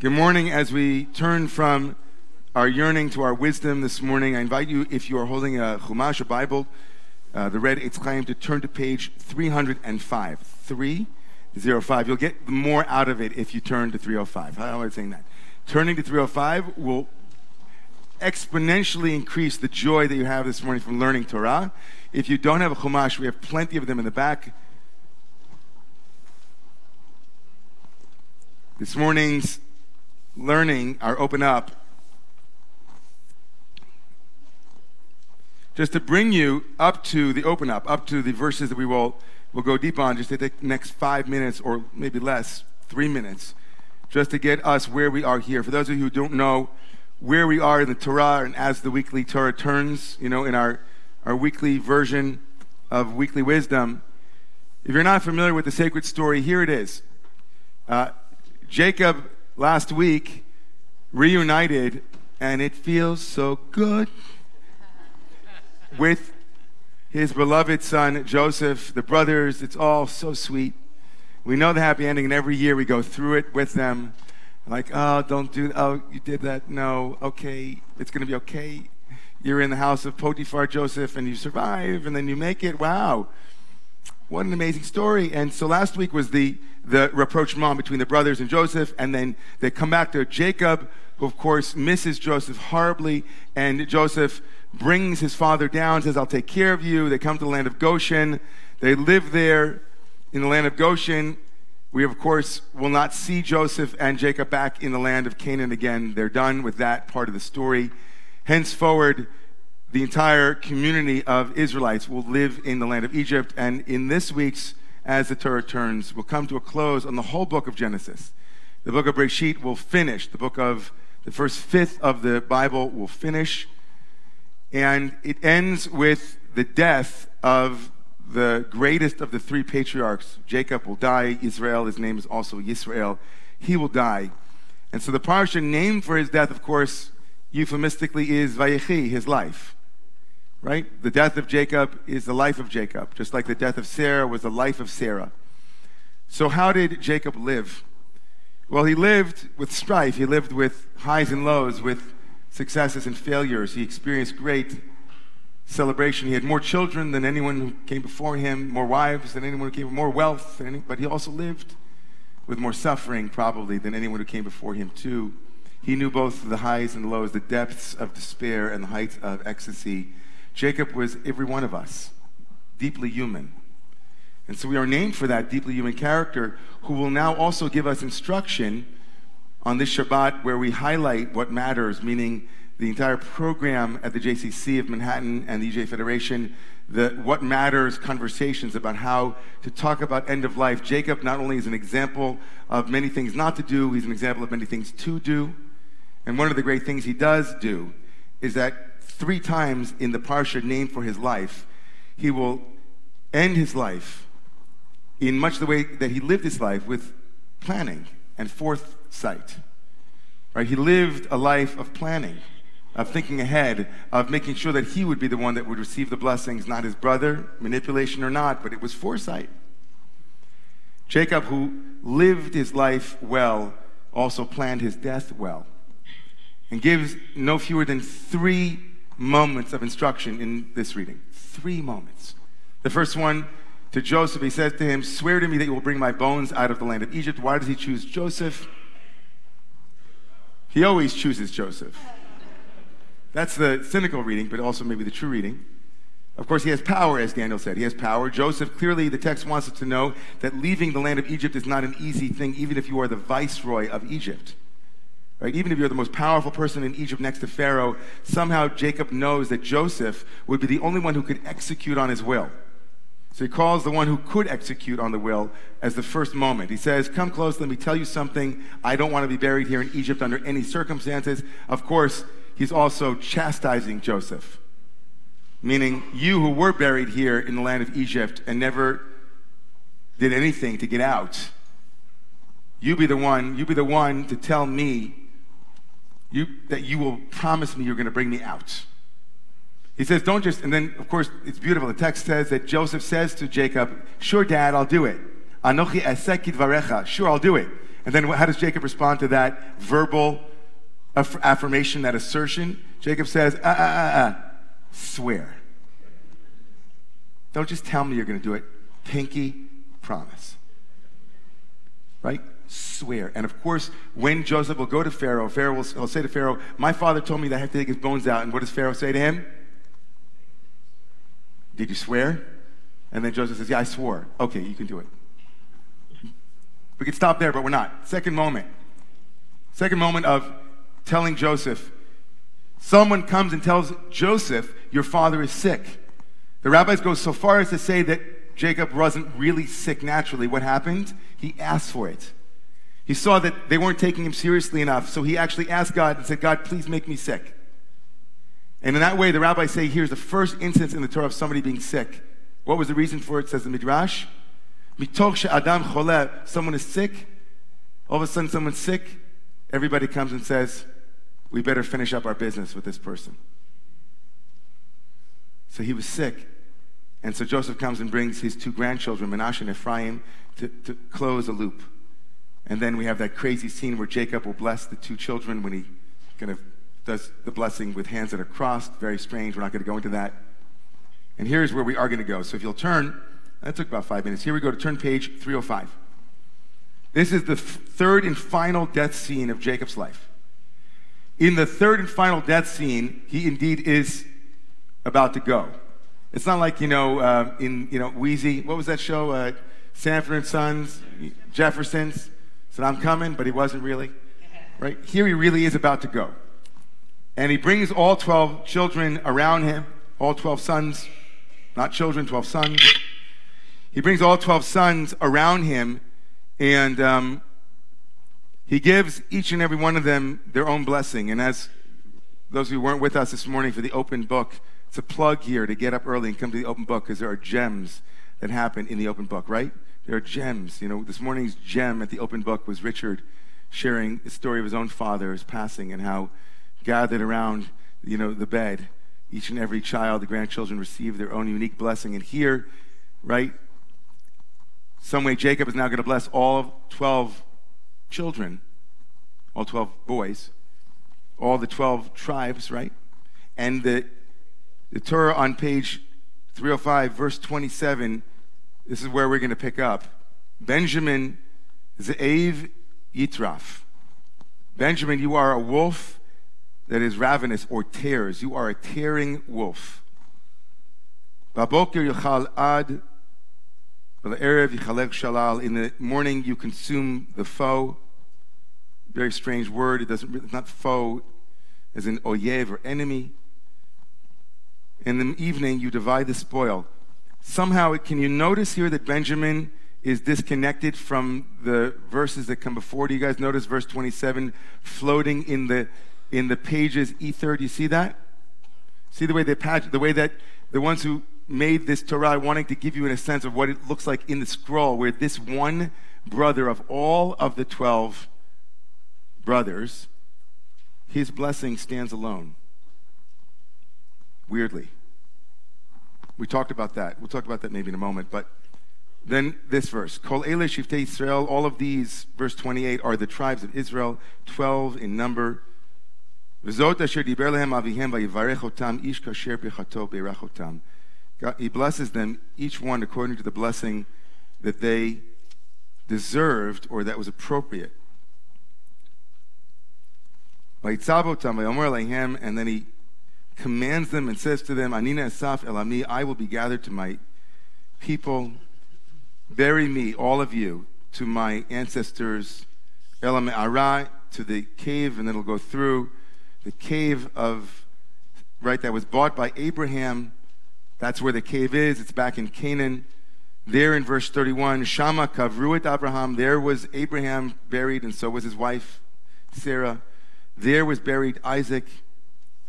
Good morning. As we turn from our yearning to our wisdom this morning, I invite you, if you are holding a Chumash, a Bible, uh, the red Eitz Chaim, to turn to page 305. 305. You'll get more out of it if you turn to 305. How am I saying that? Turning to 305 will exponentially increase the joy that you have this morning from learning Torah. If you don't have a Chumash, we have plenty of them in the back. This morning's learning are open up just to bring you up to the open up, up to the verses that we will will go deep on, just to take the next five minutes or maybe less, three minutes, just to get us where we are here. For those of you who don't know where we are in the Torah, and as the weekly Torah turns, you know, in our, our weekly version of weekly wisdom, if you're not familiar with the sacred story, here it is. Uh, Jacob last week reunited, and it feels so good with his beloved son Joseph, the brothers. It's all so sweet. We know the happy ending, and every year we go through it with them. Like, oh, don't do, oh, you did that. No, okay, it's going to be okay. You're in the house of Potiphar, Joseph, and you survive, and then you make it. Wow. What an amazing story. And so last week was the, the rapprochement between the brothers and Joseph, and then they come back to Jacob, who, of course, misses Joseph horribly, and Joseph brings his father down, says, I'll take care of you. They come to the land of Goshen. They live there in the land of Goshen. We, of course, will not see Joseph and Jacob back in the land of Canaan again. They're done with that part of the story. Henceforward, the entire community of Israelites will live in the land of Egypt. And in this week's, as the Torah turns, will come to a close on the whole book of Genesis. The book of Breshit will finish. The book of the first fifth of the Bible will finish. And it ends with the death of the greatest of the three patriarchs. Jacob will die. Israel, his name is also Yisrael. He will die. And so the parsha name for his death, of course, euphemistically is Vayechi, his life. Right? The death of Jacob is the life of Jacob, just like the death of Sarah was the life of Sarah. So how did Jacob live? Well, he lived with strife. He lived with highs and lows, with successes and failures. He experienced great celebration. He had more children than anyone who came before him, more wives than anyone who came, more wealth, than any, but he also lived with more suffering probably than anyone who came before him too. He knew both the highs and lows, the depths of despair and the heights of ecstasy. Jacob was every one of us, deeply human. And so we are named for that deeply human character who will now also give us instruction on this Shabbat where we highlight what matters, meaning the entire program at the JCC of Manhattan and the EJ Federation, the what matters conversations about how to talk about end of life. Jacob not only is an example of many things not to do, he's an example of many things to do. And one of the great things he does do is that three times in the parsha named for his life, he will end his life in much the way that he lived his life with planning and foresight. Right? He lived a life of planning of thinking ahead, of making sure that he would be the one that would receive the blessings, not his brother, manipulation or not, but it was foresight. Jacob, who lived his life well, also planned his death well, and gives no fewer than three moments of instruction in this reading. Three moments. The first one to Joseph, he says to him, Swear to me that you will bring my bones out of the land of Egypt. Why does he choose Joseph? He always chooses Joseph. That's the cynical reading, but also maybe the true reading. Of course, he has power, as Daniel said. He has power. Joseph, clearly, the text wants us to know that leaving the land of Egypt is not an easy thing, even if you are the viceroy of Egypt. Right? Even if you're the most powerful person in Egypt next to Pharaoh, somehow Jacob knows that Joseph would be the only one who could execute on his will. So he calls the one who could execute on the will as the first moment. He says, Come close, let me tell you something. I don't want to be buried here in Egypt under any circumstances. Of course, he's also chastising Joseph, meaning you who were buried here in the land of Egypt and never did anything to get out. You be the one, you be the one to tell me you, that you will promise me you're going to bring me out. He says, don't just, and then, of course, it's beautiful. The text says that Joseph says to Jacob, Sure, dad, I'll do it. Anochi esek varecha. Sure, I'll do it. And then how does Jacob respond to that verbal aff- affirmation, that assertion? Jacob says, ah, ah, ah, ah, swear. Don't just tell me you're going to do it. Pinky promise. Right? Swear. And of course, when Joseph will go to Pharaoh, Pharaoh will, will say to Pharaoh, My father told me that I have to take his bones out. And what does Pharaoh say to him? Did you swear? And then Joseph says, Yeah, I swore. Okay, you can do it. We could stop there, but we're not. Second moment. Second moment of telling Joseph. Someone comes and tells Joseph, Your father is sick. The rabbis go so far as to say that Jacob wasn't really sick naturally. What happened? He asked for it. He saw that they weren't taking him seriously enough, so he actually asked God and said, God, please make me sick. And in that way, the rabbis say here's the first instance in the Torah of somebody being sick. What was the reason for it? Says the Midrash. Mitoch Adam choleh, someone is sick. All of a sudden, someone's sick. Everybody comes and says, we better finish up our business with this person. So he was sick. And so Joseph comes and brings his two grandchildren, Menashe and Ephraim, to, to close a loop. And then we have that crazy scene where Jacob will bless the two children when he kind of does the blessing with hands that are crossed. Very strange. We're not going to go into that. And here's where we are going to go. So if you'll turn, that took about five minutes. Here we go to turn page 305. This is the third and final death scene of Jacob's life. In the third and final death scene, he indeed is about to go. It's not like, you know, uh, in, you know, Weezy, what was that show? Uh, Sanford and Sons, Jeffersons. Said, I'm coming, but he wasn't really. Right? Here he really is about to go. And he brings all 12 children around him, all 12 sons, not children, 12 sons. He brings all 12 sons around him, and um, he gives each and every one of them their own blessing. And as those who weren't with us this morning for the open book, it's a plug here to get up early and come to the open book because there are gems that happen in the open book, right? There are gems. You know, this morning's gem at the open book was Richard sharing the story of his own father, his passing, and how gathered around, you know, the bed, each and every child, the grandchildren received their own unique blessing. And here, right, some way Jacob is now going to bless all 12 children, all 12 boys, all the 12 tribes, right? And the the Torah on page 305, verse 27, this is where we're going to pick up. Benjamin Ze'ev Yitraf. Benjamin, you are a wolf that is ravenous or tears. You are a tearing wolf. Babokir yuchal ad. In the morning you consume the foe. Very strange word. It doesn't. It's not foe, as in oyev or enemy in the evening you divide the spoil. Somehow, can you notice here that Benjamin is disconnected from the verses that come before? Do you guys notice verse 27 floating in the in the pages ether? Do you see that? See the way they patch the way that the ones who made this Torah wanting to give you in a sense of what it looks like in the scroll, where this one brother of all of the 12 brothers, his blessing stands alone weirdly. We talked about that. We'll talk about that maybe in a moment. But then this verse, Kol Ele Shiftei Israel, all of these, verse 28, are the tribes of Israel, 12 in number. He blesses them, each one according to the blessing that they deserved or that was appropriate. And then he commands them and says to them, Anina Asaf Elami, I will be gathered to my people. Bury me, all of you, to my ancestors, Elam Arai, to the cave, and it'll go through the cave of, right, that was bought by Abraham. That's where the cave is. It's back in Canaan. There in verse 31, Shama Kavruit Abraham, there was Abraham buried, and so was his wife, Sarah. There was buried Isaac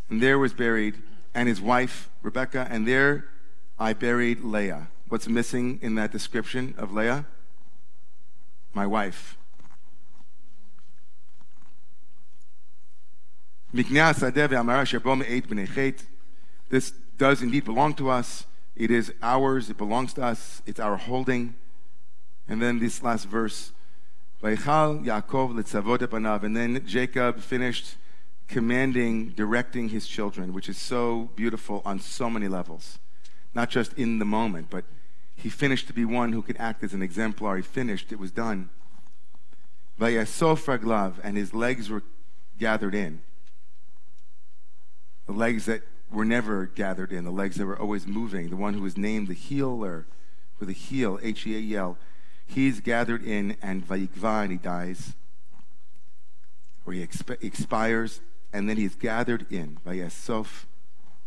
and there was buried, and his wife, Rebecca, and there I buried Leah. What's missing in that description of Leah? My wife. This does indeed belong to us. It is ours. It belongs to us. It's our holding. And then this last verse. And then Jacob finished commanding, directing his children, which is so beautiful on so many levels. Not just in the moment, but he finished to be one who could act as an exemplar. He finished, it was done. Vayasof raglav, and his legs were gathered in. The legs that were never gathered in, the legs that were always moving, the one who was named the healer, with a heel, H E A E L. He's gathered in, and Vayikva, and he dies, or he exp- expires, and then he's gathered in. Vayasof,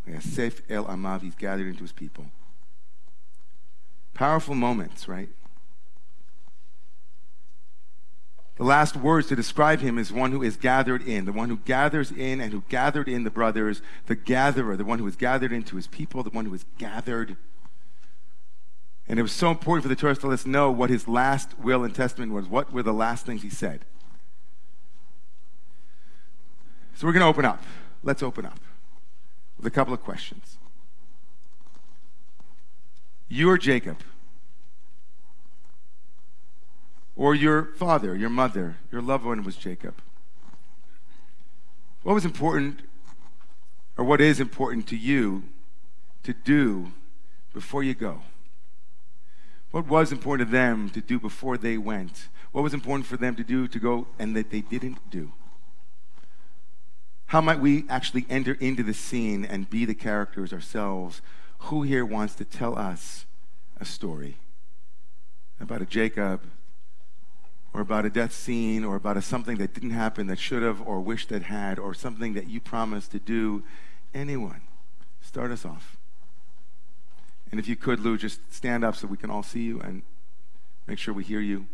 Vayasef El Amav, he's gathered into his people. Powerful moments, right? The last words to describe him is one who is gathered in, the one who gathers in and who gathered in the brothers, the gatherer, the one who is gathered into his people, the one who is gathered. And it was so important for the Torah to let us know what his last will and testament was. What were the last things he said? So we're going to open up. Let's open up with a couple of questions. You are Jacob or your father, your mother, your loved one was Jacob. What was important, or what is important to you to do before you go? What was important to them to do before they went? What was important for them to do to go and that they didn't do? How might we actually enter into the scene and be the characters ourselves? Who here wants to tell us a story about a Jacob or about a death scene or about a something that didn't happen that should have or wished that had or something that you promised to do. Anyone, start us off. And if you could, Lou, just stand up so we can all see you and make sure we hear you.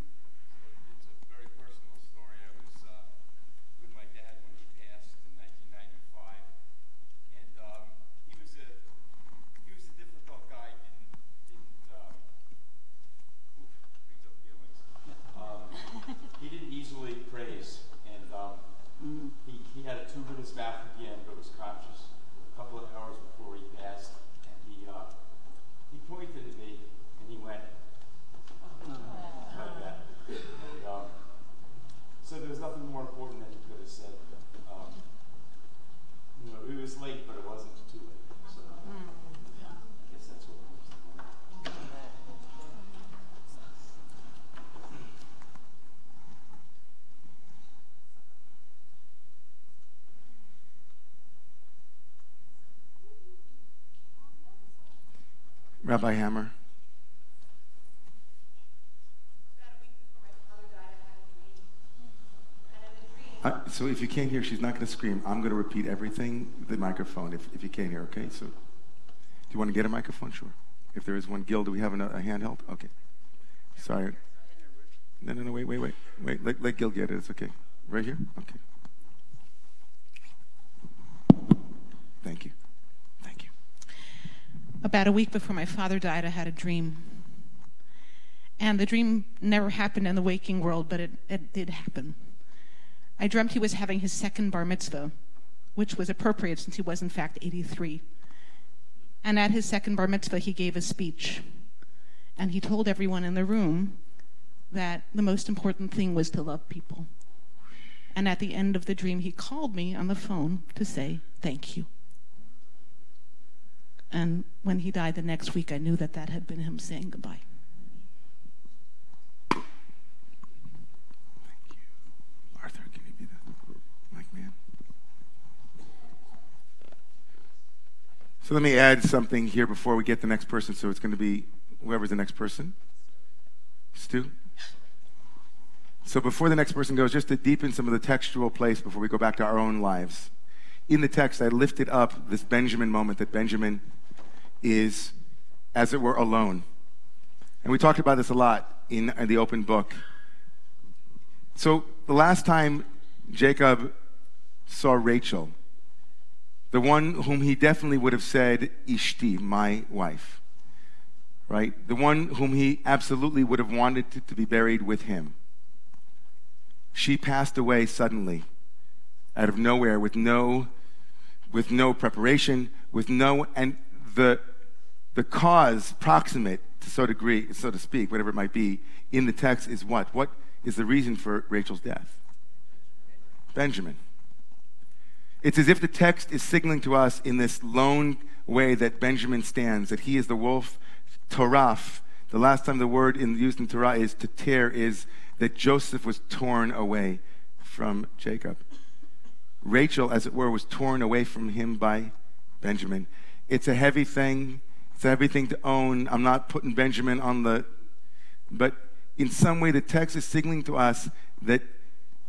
Rabbi Hammer. Uh, so if you can't hear, she's not going to scream. I'm going to repeat everything, the microphone, if, if you can't hear, okay? So do you want to get a microphone? Sure. If there is one, Gil, do we have a, a handheld? Okay. Sorry. No, no, no, wait, wait, wait. Wait, let, let Gil get it. It's okay. Right here? Okay. Thank you. About a week before my father died, I had a dream. And the dream never happened in the waking world, but it, it did happen. I dreamt he was having his second bar mitzvah, which was appropriate since he was, in fact, 83. And at his second bar mitzvah, he gave a speech. And he told everyone in the room that the most important thing was to love people. And at the end of the dream, he called me on the phone to say, Thank you. And when he died the next week, I knew that that had been him saying goodbye. Thank you. Arthur, can you be the mic man? So let me add something here before we get the next person. So it's going to be whoever's the next person. Stu? So before the next person goes, just to deepen some of the textual place before we go back to our own lives. In the text, I lifted up this Benjamin moment that Benjamin is, as it were, alone. And we talked about this a lot in, the open book. So the last time Jacob saw Rachel, the one whom he definitely would have said, Ishti, my wife, right? The one whom he absolutely would have wanted to, to be buried with him. She passed away suddenly, out of nowhere, with no, with no preparation, with no, and the, the cause proximate, to so degree, so to speak, whatever it might be, in the text is what? What is the reason for Rachel's death? Benjamin. It's as if the text is signaling to us in this lone way that Benjamin stands, that he is the wolf, Torah. The last time the word in, used in Torah is to tear, is that Joseph was torn away from Jacob. Rachel, as it were, was torn away from him by Benjamin. It's a heavy thing. It's a heavy thing to own. I'm not putting Benjamin on the, but in some way, the text is signaling to us that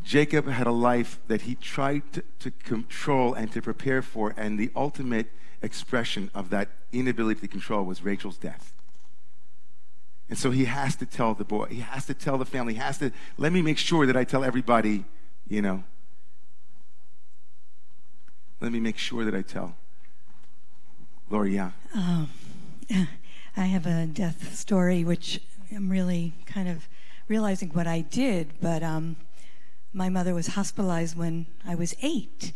Jacob had a life that he tried to, to, control and to prepare for, and the ultimate expression of that inability to control was Rachel's death. And so he has to tell the boy, he has to tell the family, he has to, let me make sure that I tell everybody, you know. Let me make sure that I tell. Lori, yeah. Um, I have a death story which I'm really kind of realizing what I did, but um, my mother was hospitalized when I was eight.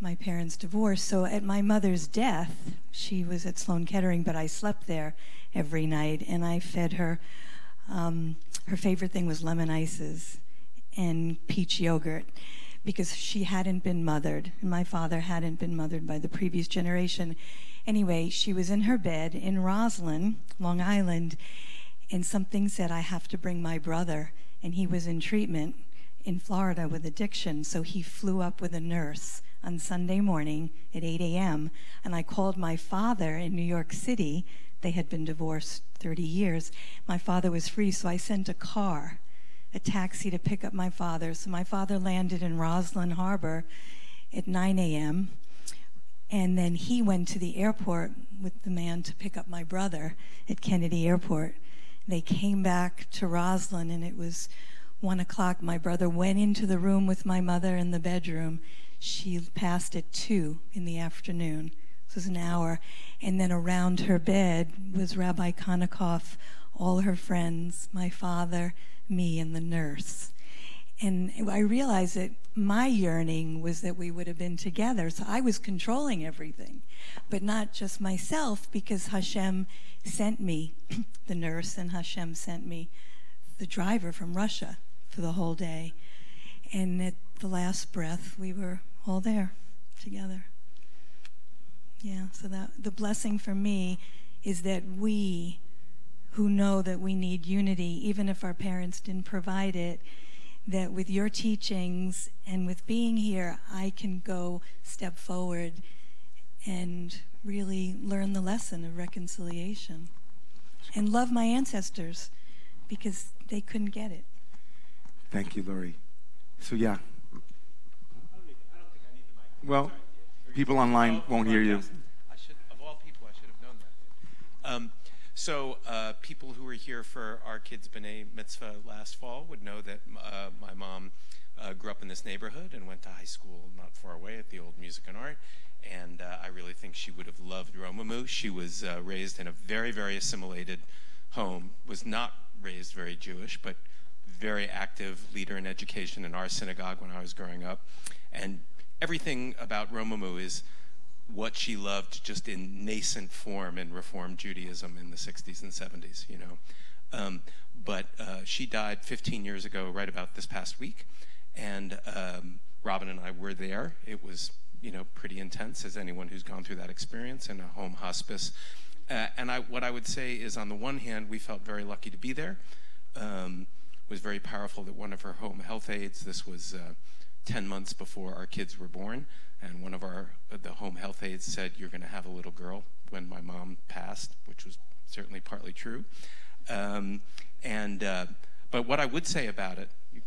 My parents divorced, so at my mother's death, she was at Sloan Kettering, but I slept there every night, and I fed her. Um, her favorite thing was lemon ices and peach yogurt because she hadn't been mothered, and my father hadn't been mothered by the previous generation. Anyway, she was in her bed in Roslyn, Long Island, and something said, I have to bring my brother. And he was in treatment in Florida with addiction, so he flew up with a nurse on Sunday morning at 8 a.m. And I called my father in New York City. They had been divorced 30 years. My father was free, so I sent a car, a taxi to pick up my father. So my father landed in Roslyn Harbor at 9 a.m. And then he went to the airport with the man to pick up my brother at Kennedy Airport. They came back to Roslyn, and it was one o'clock. My brother went into the room with my mother in the bedroom. She passed at two in the afternoon. This was an hour. And then around her bed was Rabbi Konikoff, all her friends, my father, me, and the nurse. And I realized that my yearning was that we would have been together. So I was controlling everything, but not just myself, because Hashem sent me the nurse, and Hashem sent me the driver from Russia for the whole day. And at the last breath, we were all there together. Yeah, so that the blessing for me is that we who know that we need unity, even if our parents didn't provide it, that with your teachings and with being here, I can go step forward and really learn the lesson of reconciliation and love my ancestors because they couldn't get it. Thank you, Lori. So, yeah. Well, people online won't hear you. I should, of all people, I should have known that. Um, so, uh, people who were here for our kids' B'nai Mitzvah last fall would know that uh, my mom uh, grew up in this neighborhood and went to high school not far away at the old Music and Art and uh, I really think she would have loved Romemu. She was uh, raised in a very, very assimilated home, was not raised very Jewish, but very active leader in education in our synagogue when I was growing up. And everything about Romemu is what she loved just in nascent form in Reform Judaism in the 60s and 70s, you know. Um, but uh, she died 15 years ago, right about this past week. And um, Robin and I were there. It was you know, pretty intense, as anyone who's gone through that experience in a home hospice. Uh, and I, what I would say is, on the one hand, we felt very lucky to be there. Um, it was very powerful that one of her home health aides, this was uh, 10 months before our kids were born, and one of our the home health aides said, "You're going to have a little girl." When my mom passed, which was certainly partly true. Um, and uh, but what I would say about it, you,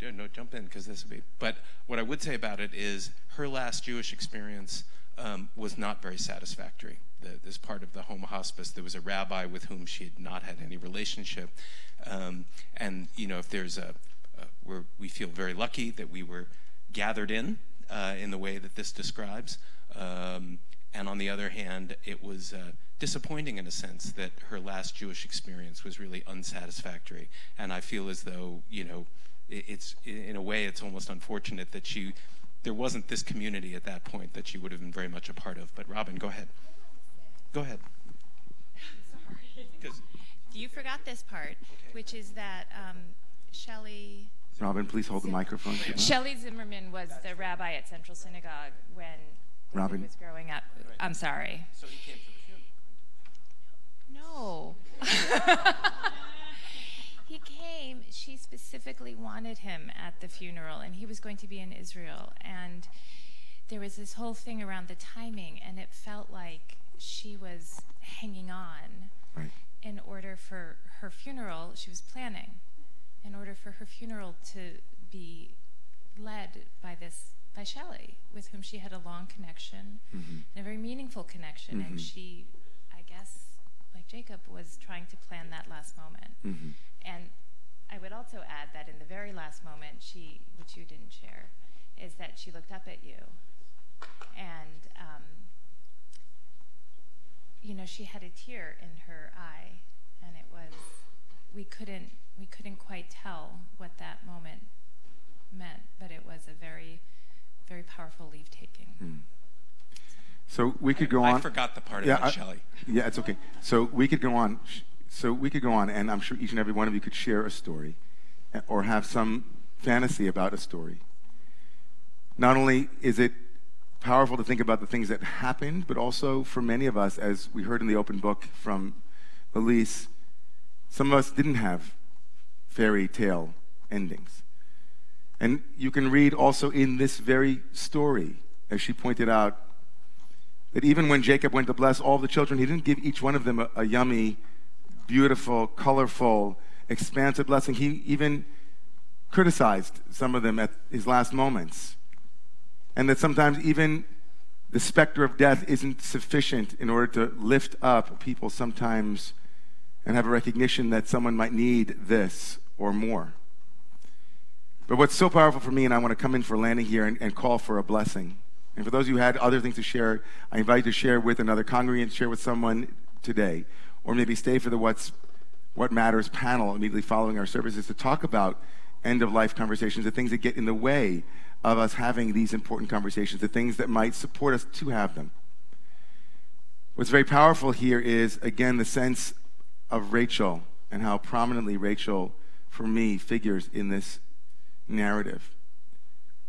you, no, jump in because this would be. But what I would say about it is her last Jewish experience um, was not very satisfactory. The, this part of the home hospice, there was a rabbi with whom she had not had any relationship. Um, and, you know, if there's a, where we feel very lucky that we were gathered in uh, in the way that this describes. Um, and on the other hand, it was uh, disappointing in a sense that her last Jewish experience was really unsatisfactory. And I feel as though, you know, it, it's in a way, it's almost unfortunate that she there wasn't this community at that point that she would have been very much a part of. But Robin, go ahead. Go ahead. Sorry. you forgot this part, okay. which is that um, Shelley. Robin, please hold the microphone. to her. Shelley Zimmerman was the rabbi at Central Synagogue when when Robin. he was growing up. I'm sorry. So he came for the funeral. No. he came. She specifically wanted him at the funeral, and he was going to be in Israel. And there was this whole thing around the timing, and it felt like she was hanging on Right. in order for her funeral. She was planning in order for her funeral to be led by this by Shelley, with whom she had a long connection, mm-hmm. and a very meaningful connection, and mm-hmm. she, I guess, like Jacob, was trying to plan that last moment. Mm-hmm. And I would also add that in the very last moment, she, which you didn't share, is that she looked up at you, and um, you know, she had a tear in her eye, and it was we couldn't we couldn't quite tell what that moment meant, but it was a very very powerful leave taking. So we could go I on. I forgot the part Yeah, about I- Shelley. Yeah, it's okay. So we could go on. So we could go on, and I'm sure each and every one of you could share a story uh, or have some fantasy about a story. Not only is it powerful to think about the things that happened, but also for many of us, as we heard in the open book from Elise, some of us didn't have fairy tale endings. And you can read also in this very story, as she pointed out, that even when Jacob went to bless all the children, he didn't give each one of them a, a yummy, beautiful, colorful, expansive blessing. He even criticized some of them at his last moments. And that sometimes even the specter of death isn't sufficient in order to lift up people sometimes and have a recognition that someone might need this or more. But what's so powerful for me, and I want to come in for landing here and, and call for a blessing. And for those who had other things to share, I invite you to share with another congregant, share with someone today, or maybe stay for the What's What Matters panel immediately following our services to talk about end of life conversations, the things that get in the way of us having these important conversations, the things that might support us to have them. What's very powerful here is, again, the sense of Rachel and how prominently Rachel, for me, figures in this narrative.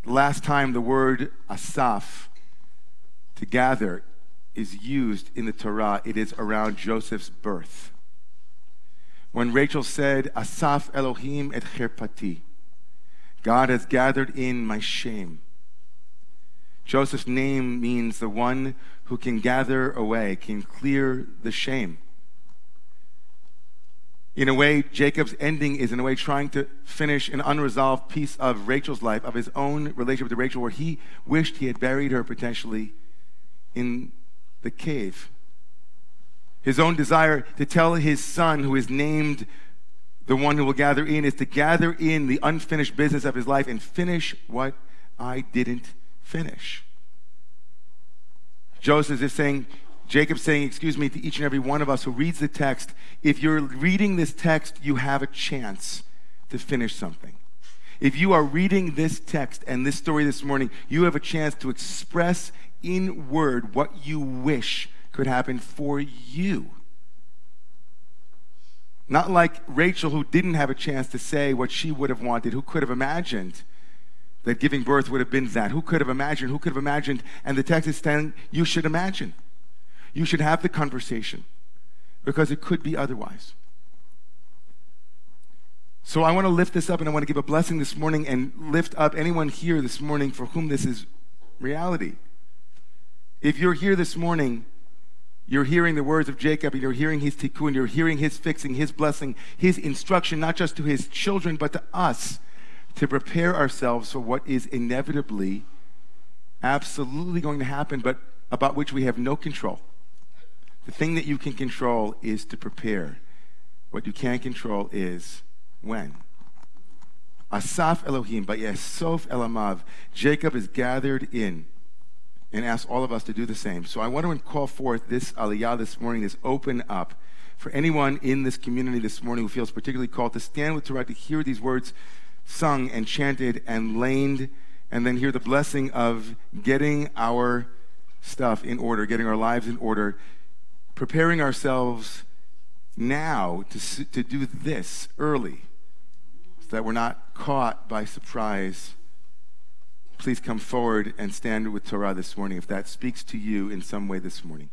The last time the word asaf, to gather, is used in the Torah, it is around Joseph's birth. When Rachel said, Asaf Elohim et chirpati, God has gathered in my shame. Joseph's name means the one who can gather away, can clear the shame. In a way, Jacob's ending is, in a way, trying to finish an unresolved piece of Rachel's life, of his own relationship to Rachel, where he wished he had buried her potentially in the cave. His own desire to tell his son, who is named the one who will gather in, is to gather in the unfinished business of his life and finish what I didn't finish. Joseph is saying, Jacob's saying, excuse me, to each and every one of us who reads the text, if you're reading this text, you have a chance to finish something. If you are reading this text and this story this morning, you have a chance to express in word what you wish could happen for you. Not like Rachel, who didn't have a chance to say what she would have wanted, who could have imagined that giving birth would have been that. Who could have imagined? Who could have imagined? And the text is saying, you should imagine. You should have the conversation because it could be otherwise. So I want to lift this up and I want to give a blessing this morning and lift up anyone here this morning for whom this is reality. If you're here this morning, you're hearing the words of Jacob and you're hearing his tikkun, you're hearing his fixing, his blessing, his instruction, not just to his children, but to us to prepare ourselves for what is inevitably, absolutely going to happen, but about which we have no control. The thing that you can control is to prepare. What you can't control is when. Asaf Elohim, but Yesov Elamav. Jacob is gathered in and asks all of us to do the same. So I want to call forth this aliyah this morning, this open up for anyone in this community this morning who feels particularly called to stand with Torah to hear these words sung and chanted and laned, and then hear the blessing of getting our stuff in order, getting our lives in order, preparing ourselves now to, to do this early. so that we're not caught by surprise, please come forward and stand with Torah this morning if that speaks to you in some way this morning.